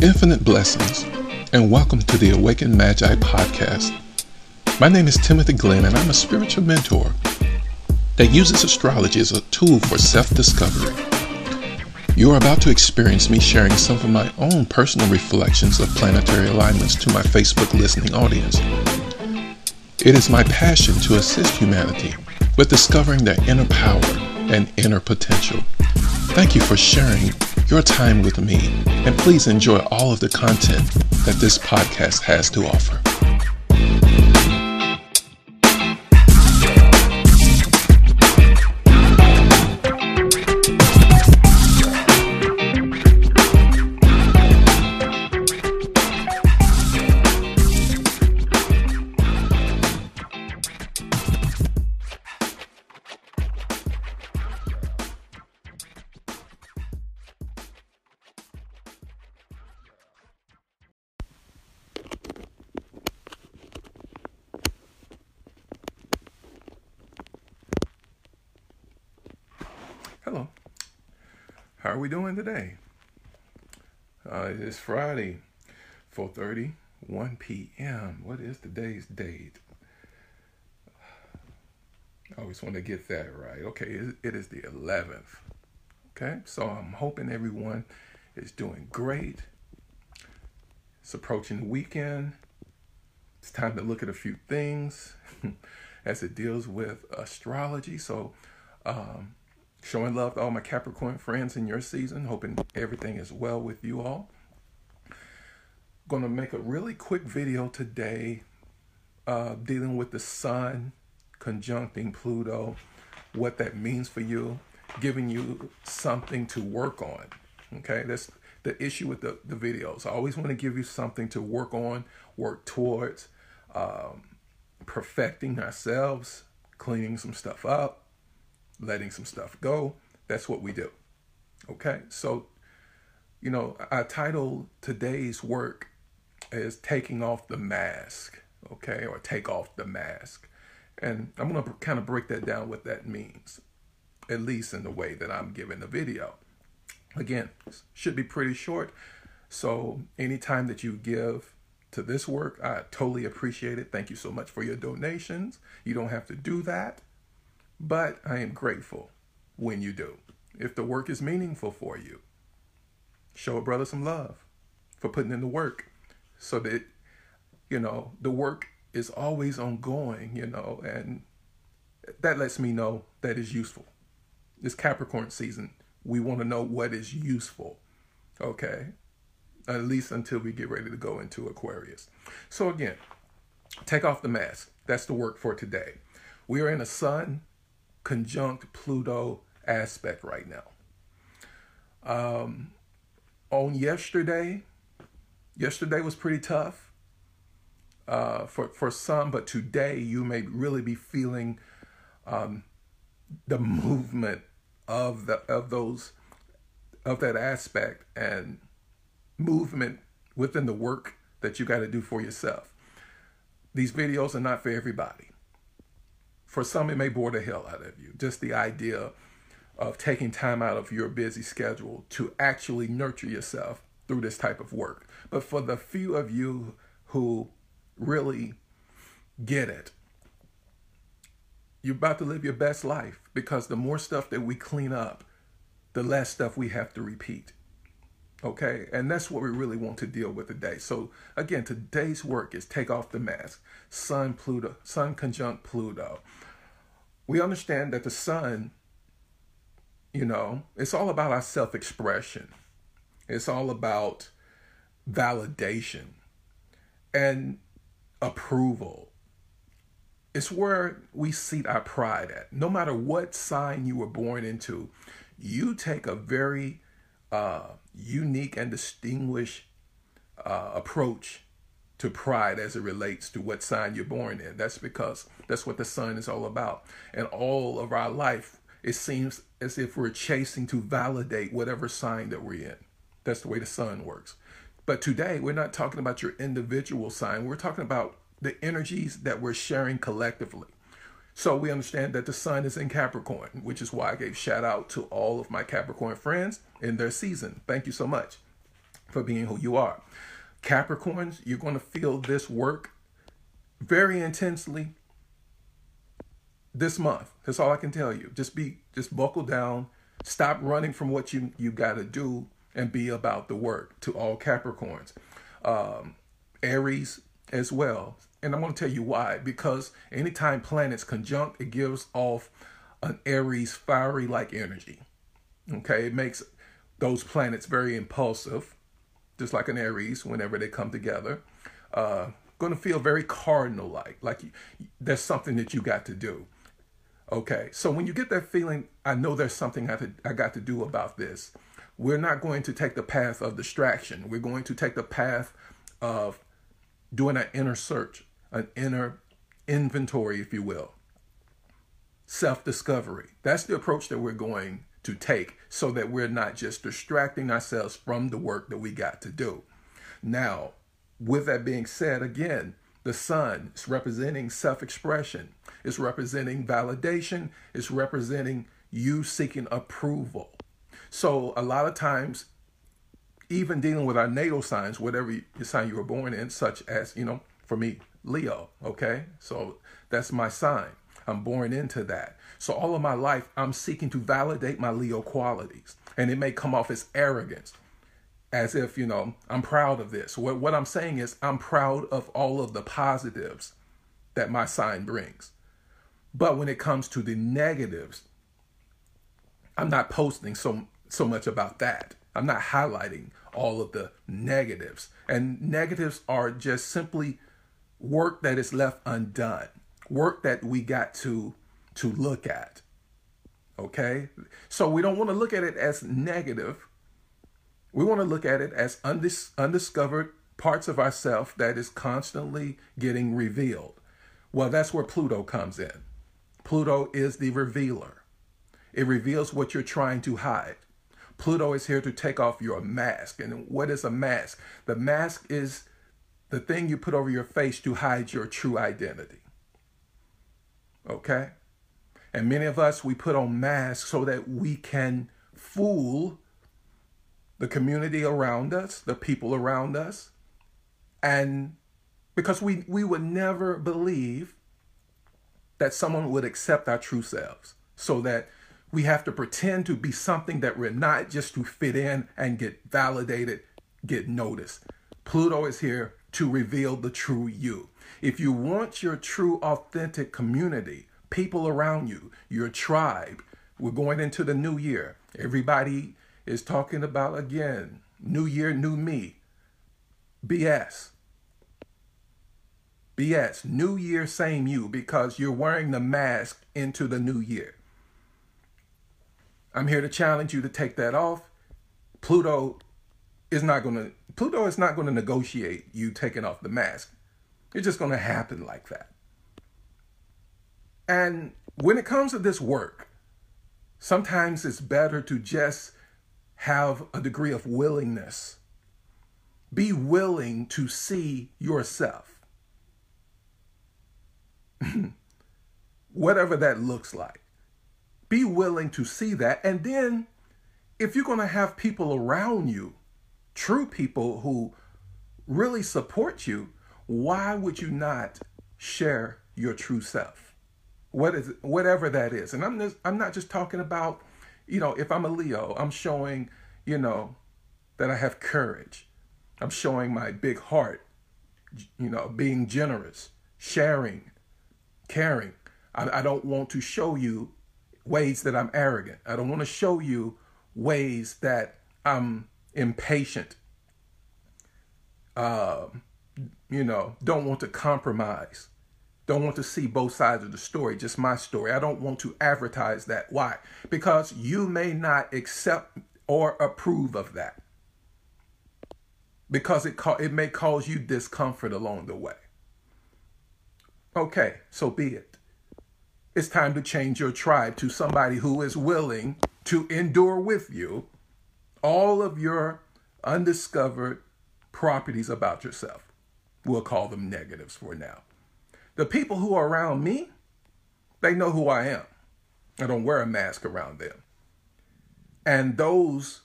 Infinite blessings, and welcome to the Awakened Magi podcast. My name is Timothy Glenn, and I'm a spiritual mentor that uses astrology as a tool for self discovery. You are about to experience me sharing some of my own personal reflections of planetary alignments to my Facebook listening audience. It is my passion to assist humanity with discovering their inner power and inner potential. Thank you for sharing your time with me, and please enjoy all of the content that this podcast has to offer. How are we doing today? Uh, it's Friday, 4:30, 1 p.m. What is today's date? I always want to get that right. Okay, it- is the 11th. Okay, so I'm hoping everyone is doing great. It's approaching the weekend. It's time to look at a few things as it deals with astrology. So, um, showing love to all my Capricorn friends in your season. Hoping everything is well with you all. Going to make a really quick video today uh, dealing with the sun conjuncting Pluto, what that means for you, giving you something to work on. Okay, that's the issue with the, the videos. I always want to give you something to work on, work towards, um, perfecting ourselves, cleaning some stuff up, letting some stuff go. That's what we do. Okay, so you know, I titled today's work is taking off the mask, okay, or take off the mask. And I'm going to kind of break that down what that means, at least in the way that I'm giving the video. Again, should be pretty short. So anytime that you give to this work, I totally appreciate it. Thank you so much for your donations. You don't have to do that, but I am grateful when you do. If the work is meaningful for you, show a brother some love for putting in the work so that you know the work is always ongoing you know and that lets me know that is useful. This capricorn season. We want to know what is useful okay? At least until we get ready to go into aquarius. So again take off the mask. That's the work for today. We are in a sun conjunct pluto aspect right now um on yesterday yesterday was pretty tough uh, for for some, but today you may really be feeling um, the movement of the of those of that aspect and movement within the work that you got to do for yourself. These videos are not for everybody. For some, it may bore the hell out of you. Just the idea of taking time out of your busy schedule to actually nurture yourself through this type of work. But for the few of you who really get it, you're about to live your best life because the more stuff that we clean up, the less stuff we have to repeat. Okay, and that's what we really want to deal with today. So again, today's work is take off the mask. Sun Pluto, Sun conjunct Pluto. We understand that the sun, you know, it's all about our self-expression. It's all about validation and approval. It's where we seat our pride at. No matter what sign you were born into, you take a very uh, unique and distinguished uh, approach to pride as it relates to what sign you're born in. That's because that's what the sun is all about. And all of our life, it seems as if we're chasing to validate whatever sign that we're in. That's the way the sun works. But today, we're not talking about your individual sign. We're talking about the energies that we're sharing collectively. So we understand that the sun is in Capricorn, which is why I gave shout out to all of my Capricorn friends in their season. Thank you so much. for being who you are. Capricorns, you're going to feel this work very intensely this month. That's all I can tell you. Just be just buckle down, stop running from what you you got to do and be about the work to all Capricorns. Um, Aries as well. And I'm going to tell you why. Because anytime planets conjunct, it gives off an Aries fiery like energy. Okay, it makes those planets very impulsive, just like an Aries whenever they come together. Uh, going to feel very cardinal like, like there's something that you got to do. Okay, so when you get that feeling, I know there's something I, to, I got to do about this. We're not going to take the path of distraction. We're going to take the path of doing an inner search, an inner inventory, if you will. Self discovery. That's the approach that we're going to take so that we're not just distracting ourselves from the work that we got to do. Now, with that being said, again, the sun is representing self expression, it's representing validation, it's representing you seeking approval. So, a lot of times, even dealing with our natal signs, whatever sign you were born in, such as, you know, for me, Leo, okay? So that's my sign. I'm born into that. So all of my life, I'm seeking to validate my Leo qualities. And it may come off as arrogance, as if, you know, I'm proud of this. What, what I'm saying is, I'm proud of all of the positives that my sign brings. But when it comes to the negatives, I'm not posting so so much about that. I'm not highlighting all of the negatives. And negatives are just simply work that is left undone, work that we got to to look at. Okay? So we don't want to look at it as negative. We want to look at it as undis- undiscovered parts of ourself that is constantly getting revealed. Well, that's where Pluto comes in. Pluto is the revealer. It reveals what you're trying to hide. Pluto is here to take off your mask. And what is a mask? The mask is the thing you put over your face to hide your true identity. Okay? And many of us, we put on masks so that we can fool the community around us, the people around us. And because we, we would never believe that someone would accept our true selves so that we have to pretend to be something that we're not just to fit in and get validated, get noticed. Pluto is here to reveal the true you. If you want your true, authentic community, people around you, your tribe, we're going into the new year. Everybody is talking about again, new year, new me. BS. BS. New year, same you, because you're wearing the mask into the new year. I'm here to challenge you to take that off. Pluto is not going to Pluto is not going to negotiate you taking off the mask. It's just going to happen like that. And when it comes to this work, sometimes it's better to just have a degree of willingness. Be willing to see yourself. Whatever that looks like. Be willing to see that. And then, if you're going to have people around you, true people who really support you, why would you not share your true self? What is whatever that is. And I'm just, I'm not just talking about, you know, if I'm a Leo, I'm showing, you know, that I have courage. I'm showing my big heart, you know, being generous, sharing, caring. I, I don't want to show you ways that I'm arrogant. I don't want to show you ways that I'm impatient. Uh, you know, don't want to compromise. Don't want to see both sides of the story, just my story. I don't want to advertise that. Why? Because you may not accept or approve of that. Because it ca- it may cause you discomfort along the way. Okay, so be it. It's time to change your tribe to somebody who is willing to endure with you all of your undiscovered properties about yourself. We'll call them negatives for now. The people who are around me, they know who I am. I don't wear a mask around them. And those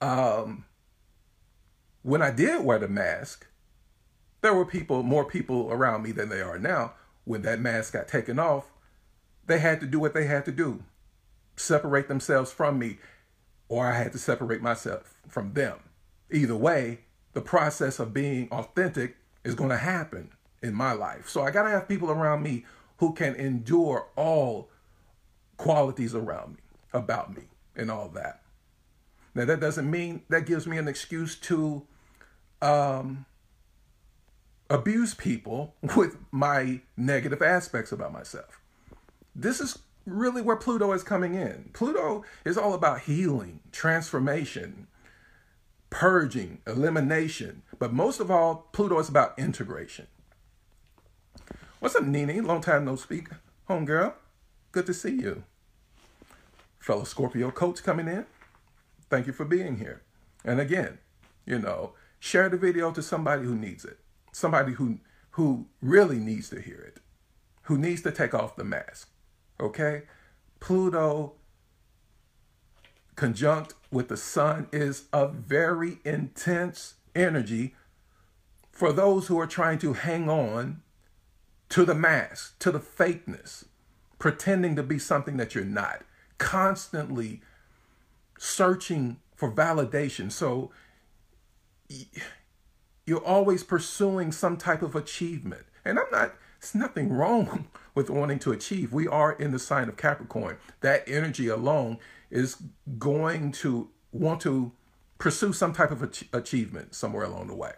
um, when I did wear the mask, there were people, more people around me than they are now. When that mask got taken off, they had to do what they had to do separate themselves from me, or I had to separate myself from them. Either way, the process of being authentic is going to happen in my life. So I got to have people around me who can endure all qualities around me, about me, and all that. Now, that doesn't mean that gives me an excuse to um, abuse people with my negative aspects about myself. This is really where Pluto is coming in. Pluto is all about healing, transformation, purging, elimination. But most of all, Pluto is about integration. What's up, Nini? Long time no speak. Home girl. Good to see you. Fellow Scorpio coach coming in. Thank you for being here. And again, you know, share the video to somebody who needs it. Somebody who who really needs to hear it. Who needs to take off the mask. Okay? Pluto conjunct with the sun is a very intense energy for those who are trying to hang on to the mask, to the fakeness, pretending to be something that you're not, constantly searching for validation. So you're always pursuing some type of achievement. And I'm not, it's nothing wrong with wanting to achieve. We are in the sign of Capricorn. That energy alone is going to want to pursue some type of achievement somewhere along the way.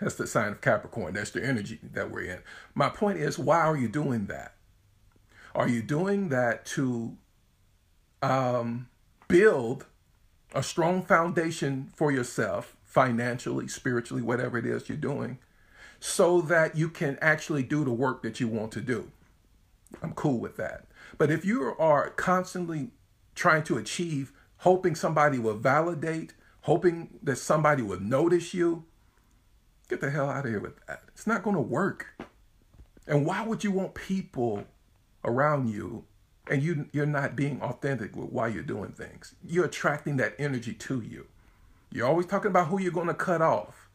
That's the sign of Capricorn. That's the energy that we're in. My point is, why are you doing that? Are you doing that to um, build a strong foundation for yourself, financially, spiritually, whatever it is you're doing, so that you can actually do the work that you want to do? I'm cool with that. But if you are constantly trying to achieve, hoping somebody will validate, hoping that somebody will notice you, get the hell out of here with that. It's not going to work. And why would you want people around you and you you're not being authentic with why you're doing things? You're attracting that energy to you. You're always talking about who you're going to cut off,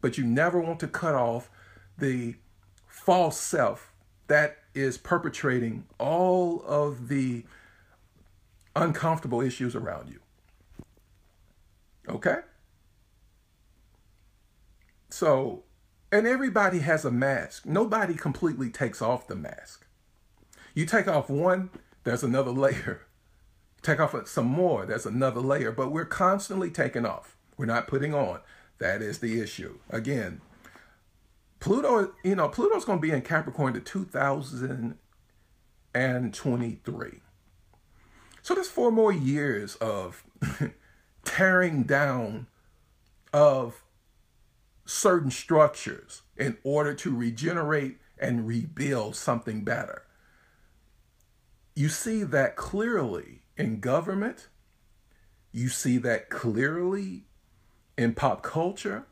but you never want to cut off the false self that is perpetrating all of the uncomfortable issues around you. Okay? So, and everybody has a mask. Nobody completely takes off the mask. You take off one, there's another layer. Take off some more, there's another layer. But we're constantly taking off. We're not putting on. That is the issue. Again, Pluto, you know, Pluto's going to be in Capricorn to 2023. So there's four more years of tearing down of certain structures in order to regenerate and rebuild something better. You see that clearly in government. You see that clearly in pop culture.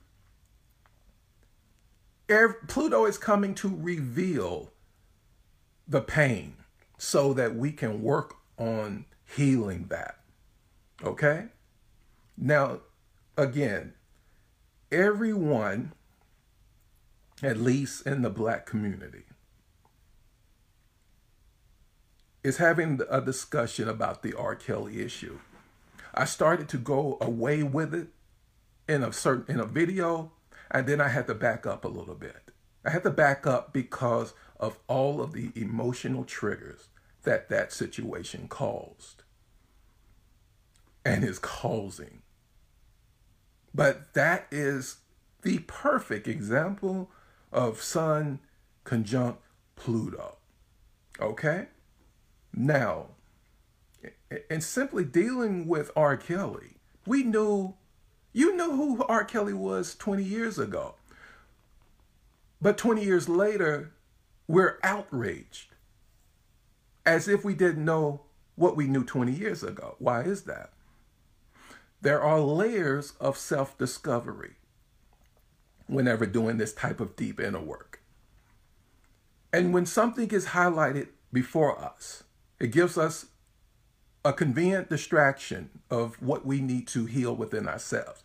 Pluto is coming to reveal the pain so that we can work on healing that. Okay? Now, again, everyone, at least in the black community, is having a discussion about the R. Kelly issue. I started to go away with it in a certain in a video, and then I had to back up a little bit. I had to back up because of all of the emotional triggers that that situation caused and is causing. But that is the perfect example of Sun conjunct Pluto. Okay? Now, in simply dealing with R. Kelly, we knew, you knew who R. Kelly was 20 years ago. But 20 years later, we're outraged as if we didn't know what we knew 20 years ago. Why is that? There are layers of self discovery whenever doing this type of deep inner work. And when something is highlighted before us, it gives us a convenient distraction of what we need to heal within ourselves.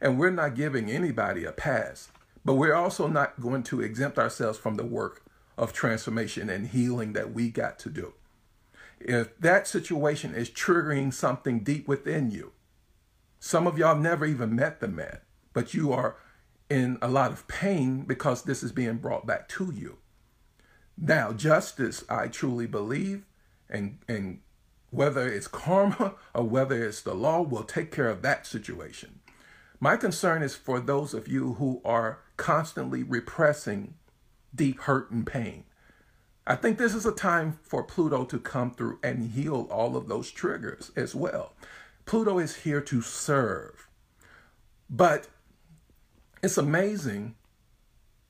And we're not giving anybody a pass, but we're also not going to exempt ourselves from the work of transformation and healing that we got to do. If that situation is triggering something deep within you, some of y'all never even met the man, but you are in a lot of pain because this is being brought back to you. Now, justice, I truly believe, and, and whether it's karma or whether it's the law, will take care of that situation. My concern is for those of you who are constantly repressing deep hurt and pain. I think this is a time for Pluto to come through and heal all of those triggers as well. Pluto is here to serve. But it's amazing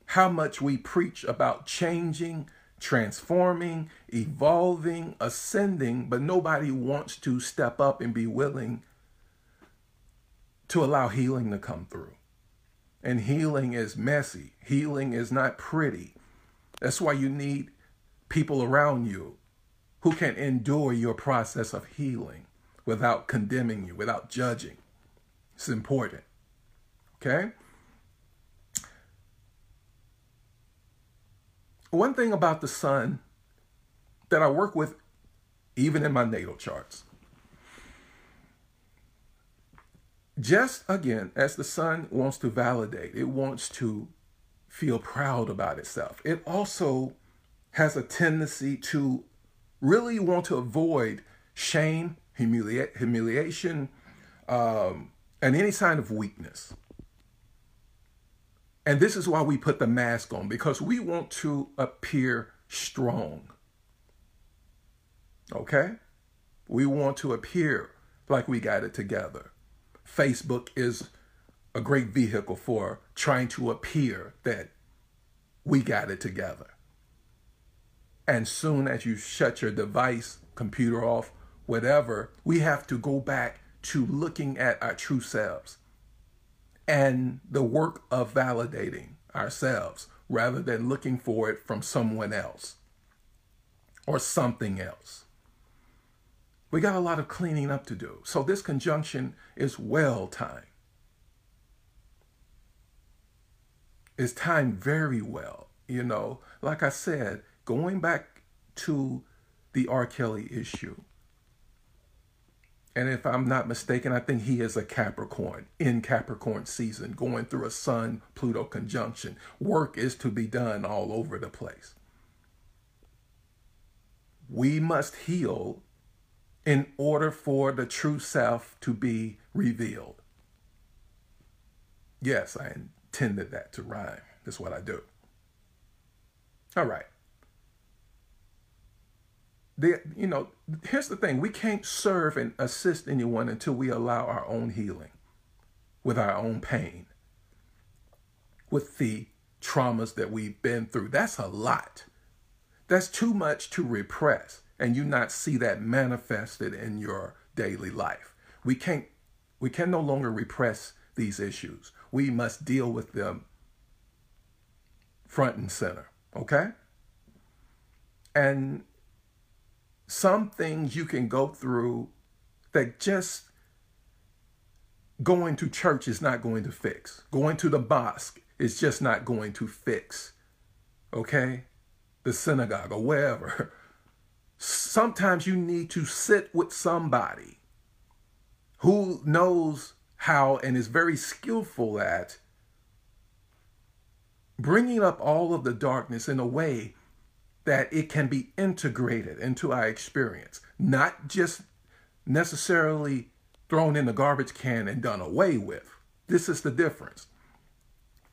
how much we preach about changing, transforming, evolving, ascending, but nobody wants to step up and be willing to allow healing to come through. And healing is messy, healing is not pretty. That's why you need people around you who can endure your process of healing without condemning you, without judging. It's important. Okay? One thing about the sun that I work with, even in my natal charts, just again, as the sun wants to validate, it wants to feel proud about itself. It also has a tendency to really want to avoid shame, humilia- humiliation, um, and any sign of weakness. And this is why we put the mask on, because we want to appear strong. Okay? We want to appear like we got it together. Facebook is a great vehicle for trying to appear that we got it together. And soon as you shut your device, computer off, whatever, we have to go back to looking at our true selves and the work of validating ourselves rather than looking for it from someone else or something else. We got a lot of cleaning up to do. So this conjunction is well timed. It's timed very well. You know, like I said, going back to the R. Kelly issue, and if I'm not mistaken, I think he is a Capricorn in Capricorn season, going through a Sun Pluto conjunction. Work is to be done all over the place. We must heal in order for the true self to be revealed. Yes, I intended that to rhyme. That's what I do. All right the, you know, here's the thing we can't serve and assist anyone until we allow our own healing with our own pain, with the traumas that we've been through. That's a lot. That's too much to repress and you not see that manifested in your daily life. We can't we can no longer repress these issues. We must deal with them front and center, okay? And some things you can go through that just going to church is not going to fix. Going to the mosque is just not going to fix. Okay? The synagogue or wherever. Sometimes you need to sit with somebody who knows how and is very skillful at bringing up all of the darkness in a way that it can be integrated into our experience, not just necessarily thrown in the garbage can and done away with. This is the difference.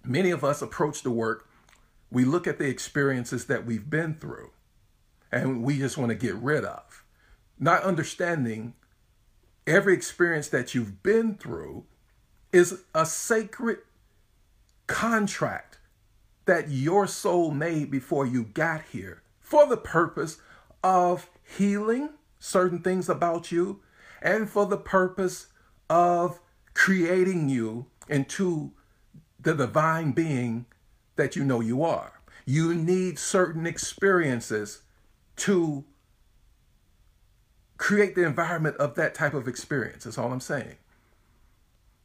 Many of us approach the work, we look at the experiences that we've been through, and we just want to get rid of, not understanding every experience that you've been through is a sacred contract that your soul made before you got here for the purpose of healing certain things about you and for the purpose of creating you into the divine being that you know you are. You need certain experiences to create the environment of that type of experience. That's all I'm saying.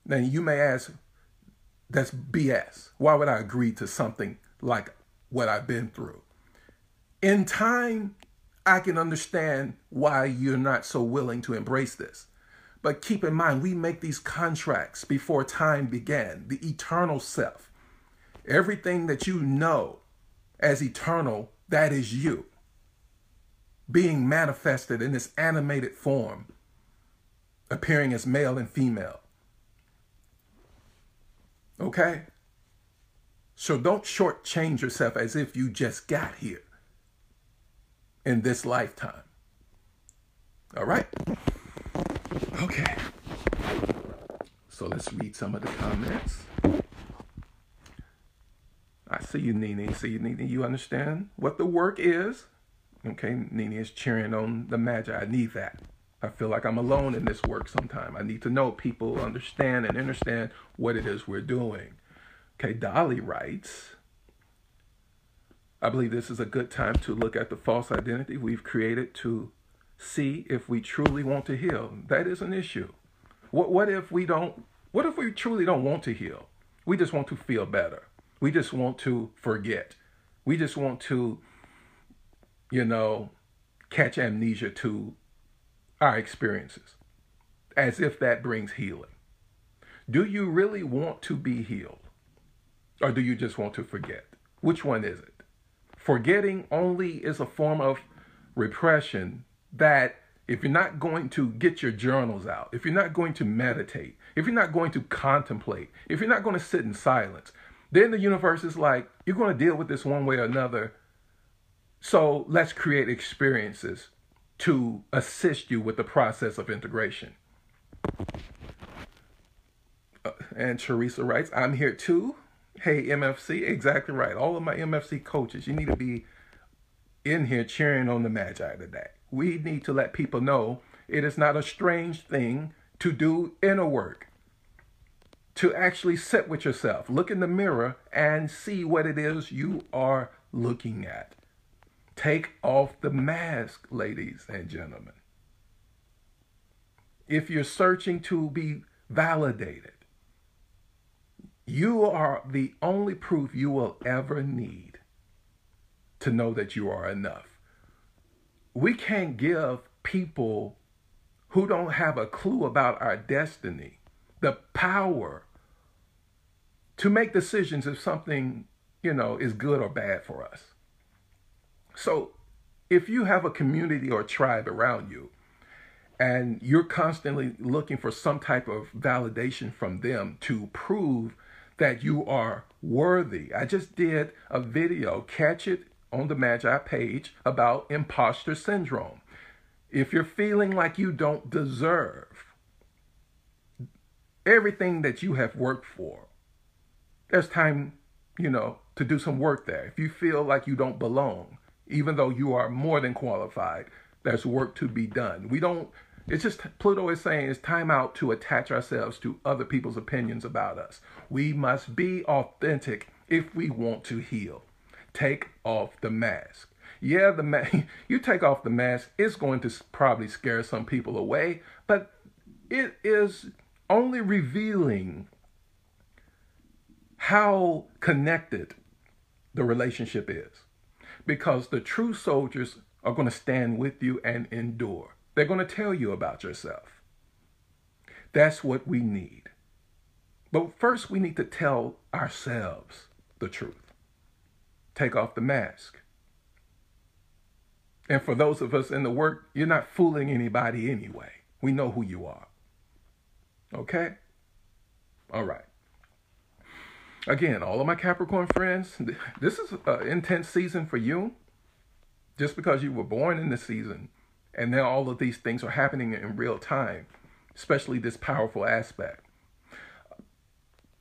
Now, you may ask, that's BS. Why would I agree to something like what I've been through? In time, I can understand why you're not so willing to embrace this. But keep in mind, we make these contracts before time began, the eternal self. Everything that you know as eternal, that is you being manifested in this animated form, appearing as male and female. Okay? So don't shortchange yourself as if you just got here in this lifetime. All right? Okay. So let's read some of the comments. I see you, Nene. See you, Nene. You understand what the work is? Okay, Nini is cheering on the magic. I need that. I feel like I'm alone in this work sometime. I need to know people understand and understand what it is we're doing. Okay, Dolly writes, I believe this is a good time to look at the false identity we've created to see if we truly want to heal. That is an issue. What what if we don't what if we truly don't want to heal? We just want to feel better. We just want to forget. We just want to you know, catch amnesia to our experiences as if that brings healing. Do you really want to be healed? Or do you just want to forget? Which one is it? Forgetting only is a form of repression that if you're not going to get your journals out, if you're not going to meditate, if you're not going to contemplate, if you're not going to sit in silence, then the universe is like, you're going to deal with this one way or another so let's create experiences to assist you with the process of integration. Uh, and Teresa writes, I'm here too. Hey, MFC, exactly right. All of my MFC coaches, you need to be in here cheering on the Magi today. We need to let people know it is not a strange thing to do inner work, to actually sit with yourself, look in the mirror, and see what it is you are looking at. Take off the mask, ladies and gentlemen. If you're searching to be validated, you are the only proof you will ever need to know that you are enough. We can't give people who don't have a clue about our destiny the power to make decisions if something, you know, is good or bad for us. So if you have a community or a tribe around you and you're constantly looking for some type of validation from them to prove that you are worthy, I just did a video, catch it on the Magi page about imposter syndrome. If you're feeling like you don't deserve everything that you have worked for, there's time, you know, to do some work there. If you feel like you don't belong, even though you are more than qualified. There's work to be done. We don't, it's just Pluto is saying it's time out to attach ourselves to other people's opinions about us. We must be authentic if we want to heal. Take off the mask. Yeah, the ma- you take off the mask, it's going to probably scare some people away, but it is only revealing how connected the relationship is because the true soldiers are going to stand with you and endure. They're going to tell you about yourself. That's what we need. But first, we need to tell ourselves the truth. Take off the mask. And for those of us in the work, you're not fooling anybody anyway. We know who you are. Okay? All right. Again, all of my Capricorn friends, this is an intense season for you. Just because you were born in this season, and then all of these things are happening in real time, especially this powerful aspect.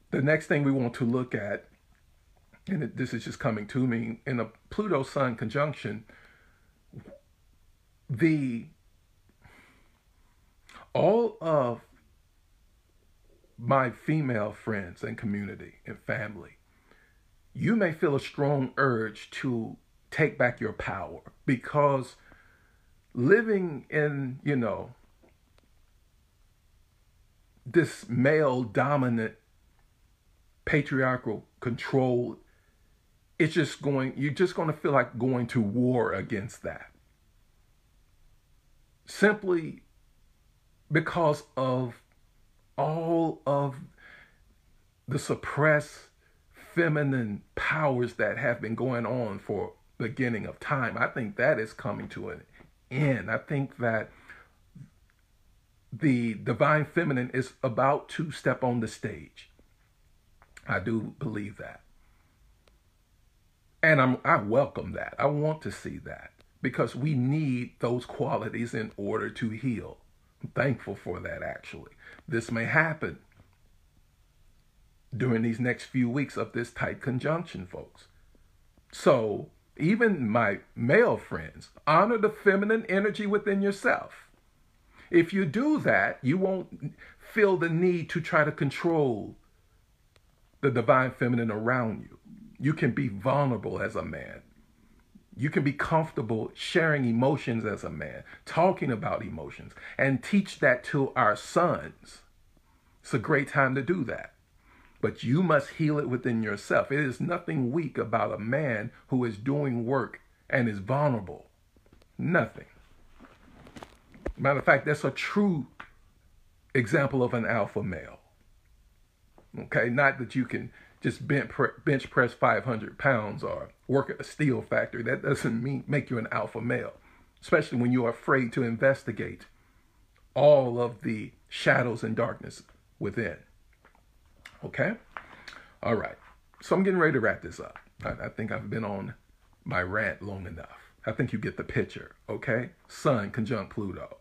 The next thing we want to look at, and this is just coming to me, in a Pluto Sun conjunction, the all of my female friends and community and family, you may feel a strong urge to take back your power because living in, you know, this male dominant patriarchal control, it's just going, you're just going to feel like going to war against that. Simply because of all of the suppressed feminine powers that have been going on for beginning of time. I think that is coming to an end. I think that the divine feminine is about to step on the stage. I do believe that. And I'm I welcome that. I want to see that because we need those qualities in order to heal. I'm thankful for that actually. This may happen during these next few weeks of this tight conjunction, folks. So, even my male friends, honor the feminine energy within yourself. If you do that, you won't feel the need to try to control the divine feminine around you. You can be vulnerable as a man. You can be comfortable sharing emotions as a man, talking about emotions, and teach that to our sons. It's a great time to do that. But you must heal it within yourself. It is nothing weak about a man who is doing work and is vulnerable. Nothing. Matter of fact, that's a true example of an alpha male. Okay, not that you can just bench, press 500 pounds or work at a steel factory. That doesn't mean make you an alpha male, especially when you're afraid to investigate all of the shadows and darkness within. Okay? All right. So I'm getting ready to wrap this up. I, I think I've been on my rant long enough. I think you get the picture. Okay? Sun conjunct Pluto.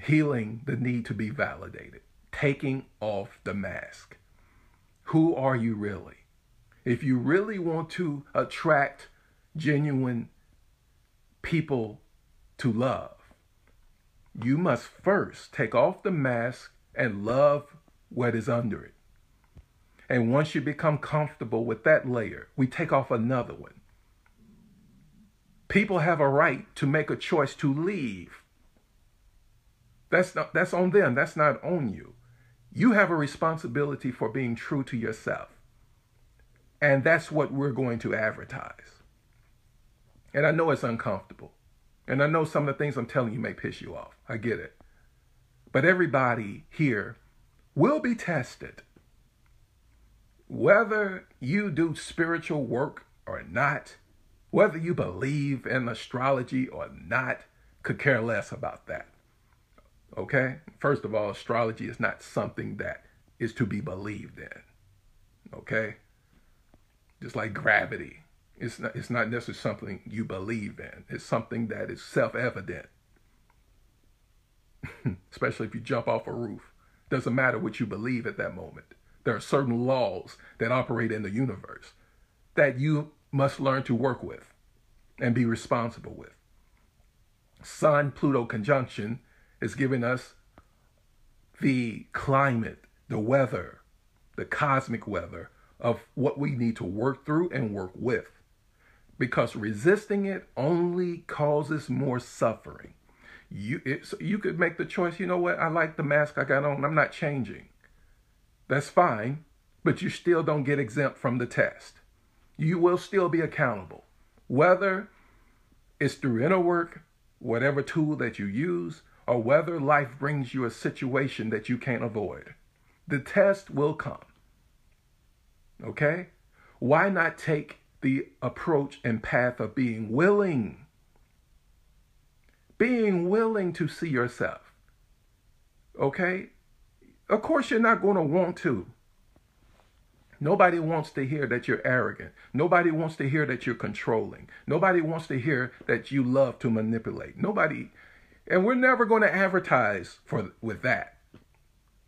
Healing the need to be validated. Taking off the mask. Who are you really? If you really want to attract genuine people to love, you must first take off the mask and love what is under it. And once you become comfortable with that layer, we take off another one. People have a right to make a choice to leave. That's not that's on them. That's not on you. You have a responsibility for being true to yourself. And that's what we're going to advertise. And I know it's uncomfortable. And I know some of the things I'm telling you may piss you off. I get it. But everybody here will be tested. Whether you do spiritual work or not, whether you believe in astrology or not, could care less about that. Okay? First of all, astrology is not something that is to be believed in. Okay? Just like gravity. It's not, it's not necessarily something you believe in. It's something that is self-evident. Especially if you jump off a roof. Doesn't matter what you believe at that moment. There are certain laws that operate in the universe that you must learn to work with and be responsible with. Sun Pluto conjunction is giving us the climate, the weather, the cosmic weather of what we need to work through and work with. Because resisting it only causes more suffering. You it, you could make the choice you know what? I like the mask i got on. I'm not changing. That's fine but you still don't get exempt from the test. You will still be accountable. Whether it's through inner work whatever tool that you use or whether life brings you a situation that you can't avoid the test will come okay why not take the approach and path of being willing being willing to see yourself. Okay? Of course, you're not going to want to. Nobody wants to hear that you're arrogant. Nobody wants to hear that you're controlling. Nobody wants to hear that you love to manipulate. Nobody, and we're never going to advertise for with that.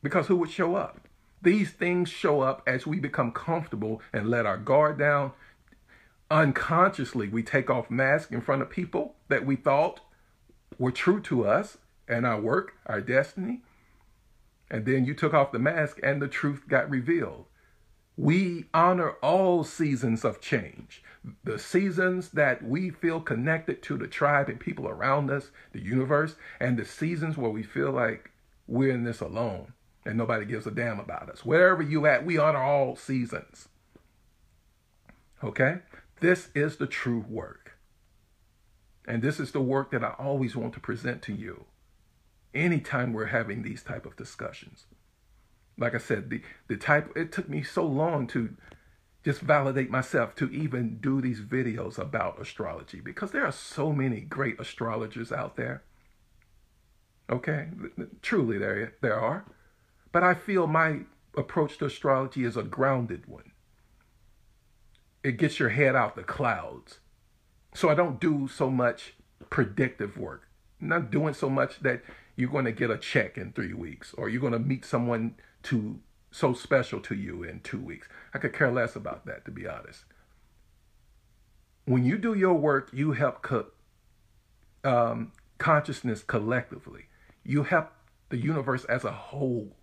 Because who would show up? These things show up as we become comfortable and let our guard down. Unconsciously, we take off masks in front of people that we thought were true to us and our work, our destiny. And then you took off the mask and the truth got revealed. We honor all seasons of change. The seasons that we feel connected to the tribe and people around us, the universe, and the seasons where we feel like we're in this alone. and nobody gives a damn about us. Wherever you at, we honor all seasons. Okay? This is the true work. And this is the work that I always want to present to you anytime we're having these type of discussions. Like I said, the, the type it took me so long to just validate myself to even do these videos about astrology because there are so many great astrologers out there. Okay? Truly there there are. But I feel my approach to astrology is a grounded one. It gets your head out the clouds. So I don't do so much predictive work. I'm not doing so much that you're going to get a check in three weeks or you're going to meet someone to so special to you in two weeks. I could care less about that, to be honest. When you do your work, you help co- um, consciousness collectively. You help the universe as a whole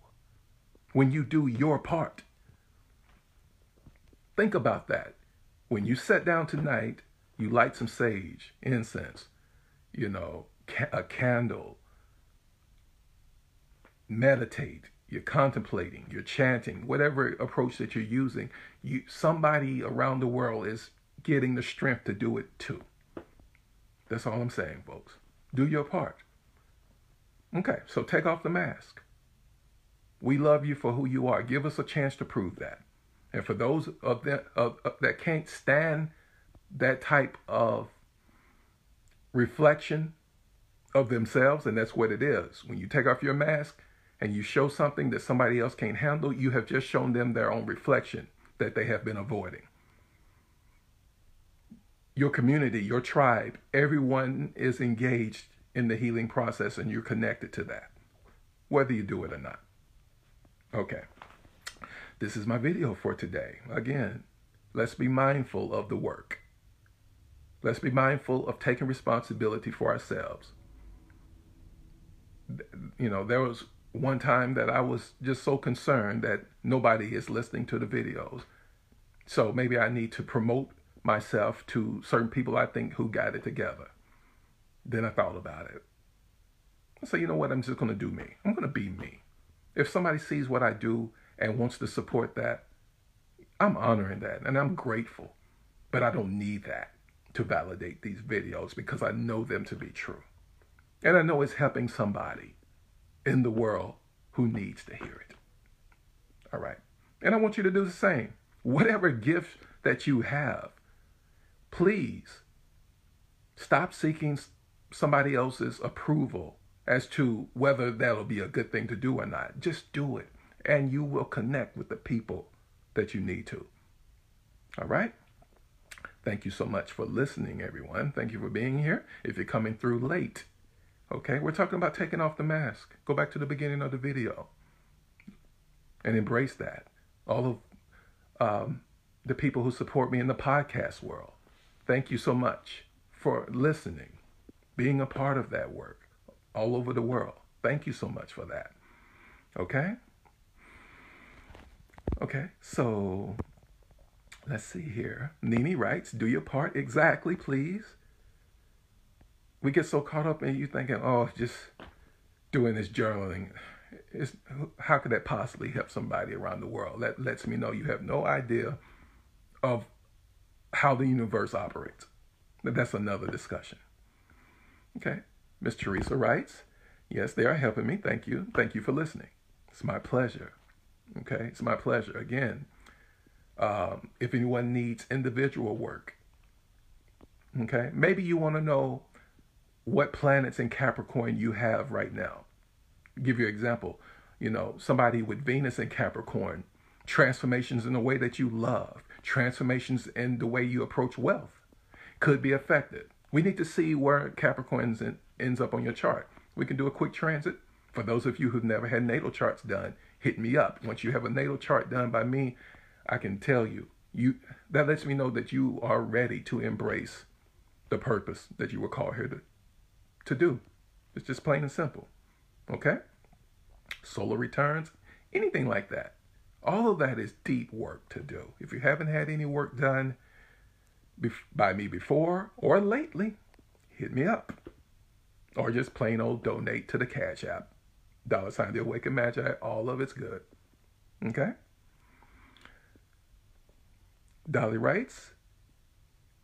when you do your part. Think about that. When you sit down tonight, you light some sage, incense, you know, a candle, meditate, you're contemplating, you're chanting, whatever approach that you're using, you somebody around the world is getting the strength to do it too. That's all I'm saying, folks. Do your part. Okay, so take off the mask. We love you for who you are. Give us a chance to prove that. And for those of that of, of, that can't stand that type of reflection of themselves, and that's what it is. When you take off your mask and you show something that somebody else can't handle, you have just shown them their own reflection that they have been avoiding. Your community, your tribe, everyone is engaged in the healing process and you're connected to that, whether you do it or not. Okay. This is my video for today. Again, let's be mindful of the work. Let's be mindful of taking responsibility for ourselves. You know, there was one time that I was just so concerned that nobody is listening to the videos. So maybe I need to promote myself to certain people I think who got it together. Then I thought about it. I said, you know what? I'm just going to do me. I'm going to be me. If somebody sees what I do and wants to support that, I'm honoring that and I'm grateful. But I don't need that to validate these videos because I know them to be true. And I know it's helping somebody in the world who needs to hear it. All right. And I want you to do the same. Whatever gift that you have, please stop seeking somebody else's approval as to whether that'll be a good thing to do or not. Just do it, and you will connect with the people that you need to. All right? Thank you so much for listening, everyone. Thank you for being here. If you're coming through late, okay, we're talking about taking off the mask. Go back to the beginning of the video and embrace that. All of um, the people who support me in the podcast world, thank you so much for listening, being a part of that work all over the world. Thank you so much for that. Okay? Okay, so let's see here. Nini writes, Do your part exactly, please. We get so caught up in you thinking, oh, just doing this journaling. It's, how could that possibly help somebody around the world? That lets me know you have no idea of how the universe operates. But that's another discussion. Okay. Miss Teresa writes, Yes, they are helping me. Thank you. Thank you for listening. It's my pleasure. Okay, it's my pleasure. Again, um, if anyone needs individual work, okay, maybe you want to know what planets in Capricorn you have right now. I'll give you an example. You know, somebody with Venus in Capricorn, transformations in the way that you love, transformations in the way you approach wealth could be affected. We need to see where Capricorn's ends up on your chart. We can do a quick transit. For those of you who've never had natal charts done, hit me up. Once you have a natal chart done by me, I can tell you, you that lets me know that you are ready to embrace the purpose that you were called here to, to do. It's just plain and simple. Okay? Solar returns, anything like that. All of that is deep work to do. If you haven't had any work done by me before or lately, hit me up or just plain old donate to the Cash App. dollar sign the awakened magi. All of it's good. Okay. Dolly writes,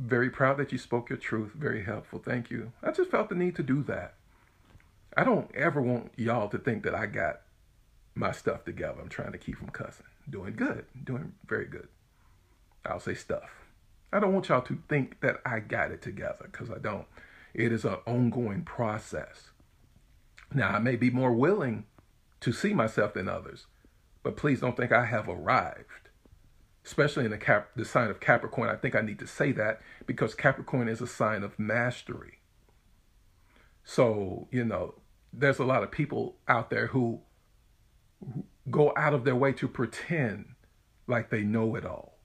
very proud that you spoke your truth. Very helpful. Thank you. I just felt the need to do that. I don't ever want y'all to think that I got my stuff together. I'm trying to keep from cussing. Doing good. Doing very good. I'll say stuff. I don't want y'all to think that I got it together because I don't. It is an ongoing process. Now, I may be more willing to see myself than others, but please don't think I have arrived. Especially in the, cap, the sign of Capricorn, I think I need to say that because Capricorn is a sign of mastery. So, you know, there's a lot of people out there who go out of their way to pretend like they know it all.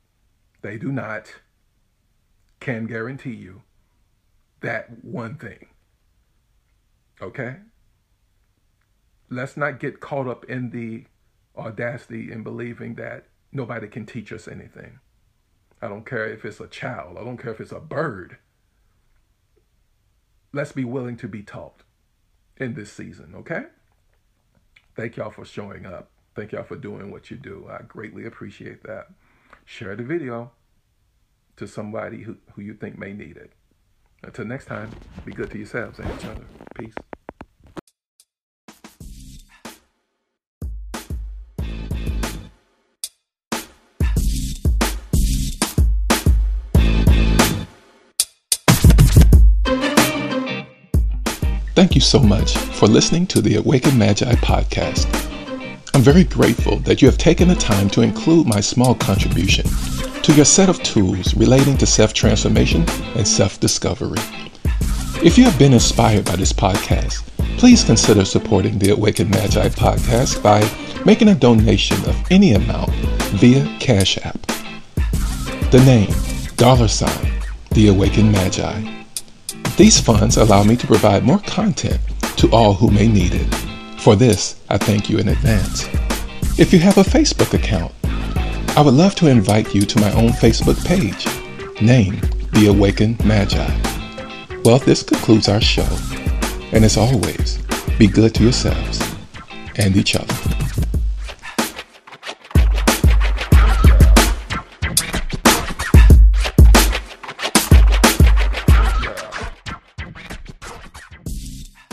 They do not, can guarantee you that one thing. Okay? Let's not get caught up in the audacity in believing that nobody can teach us anything. I don't care if it's a child, I don't care if it's a bird. Let's be willing to be taught in this season, okay? Thank y'all for showing up. Thank y'all for doing what you do. I greatly appreciate that. Share the video to somebody who, who you think may need it. Until next time, be good to yourselves and each other. Peace. Thank you so much for listening to the Awakened Magi podcast. I'm very grateful that you have taken the time to include my small contribution to your set of tools relating to self transformation and self discovery. If you have been inspired by this podcast, please consider supporting the Awakened Magi podcast by making a donation of any amount via Cash App. The name, dollar sign, the Awakened Magi. These funds allow me to provide more content to all who may need it. For this, I thank you in advance. If you have a Facebook account, I would love to invite you to my own Facebook page, named The Awakened Magi. Well, this concludes our show. And as always, be good to yourselves and each other.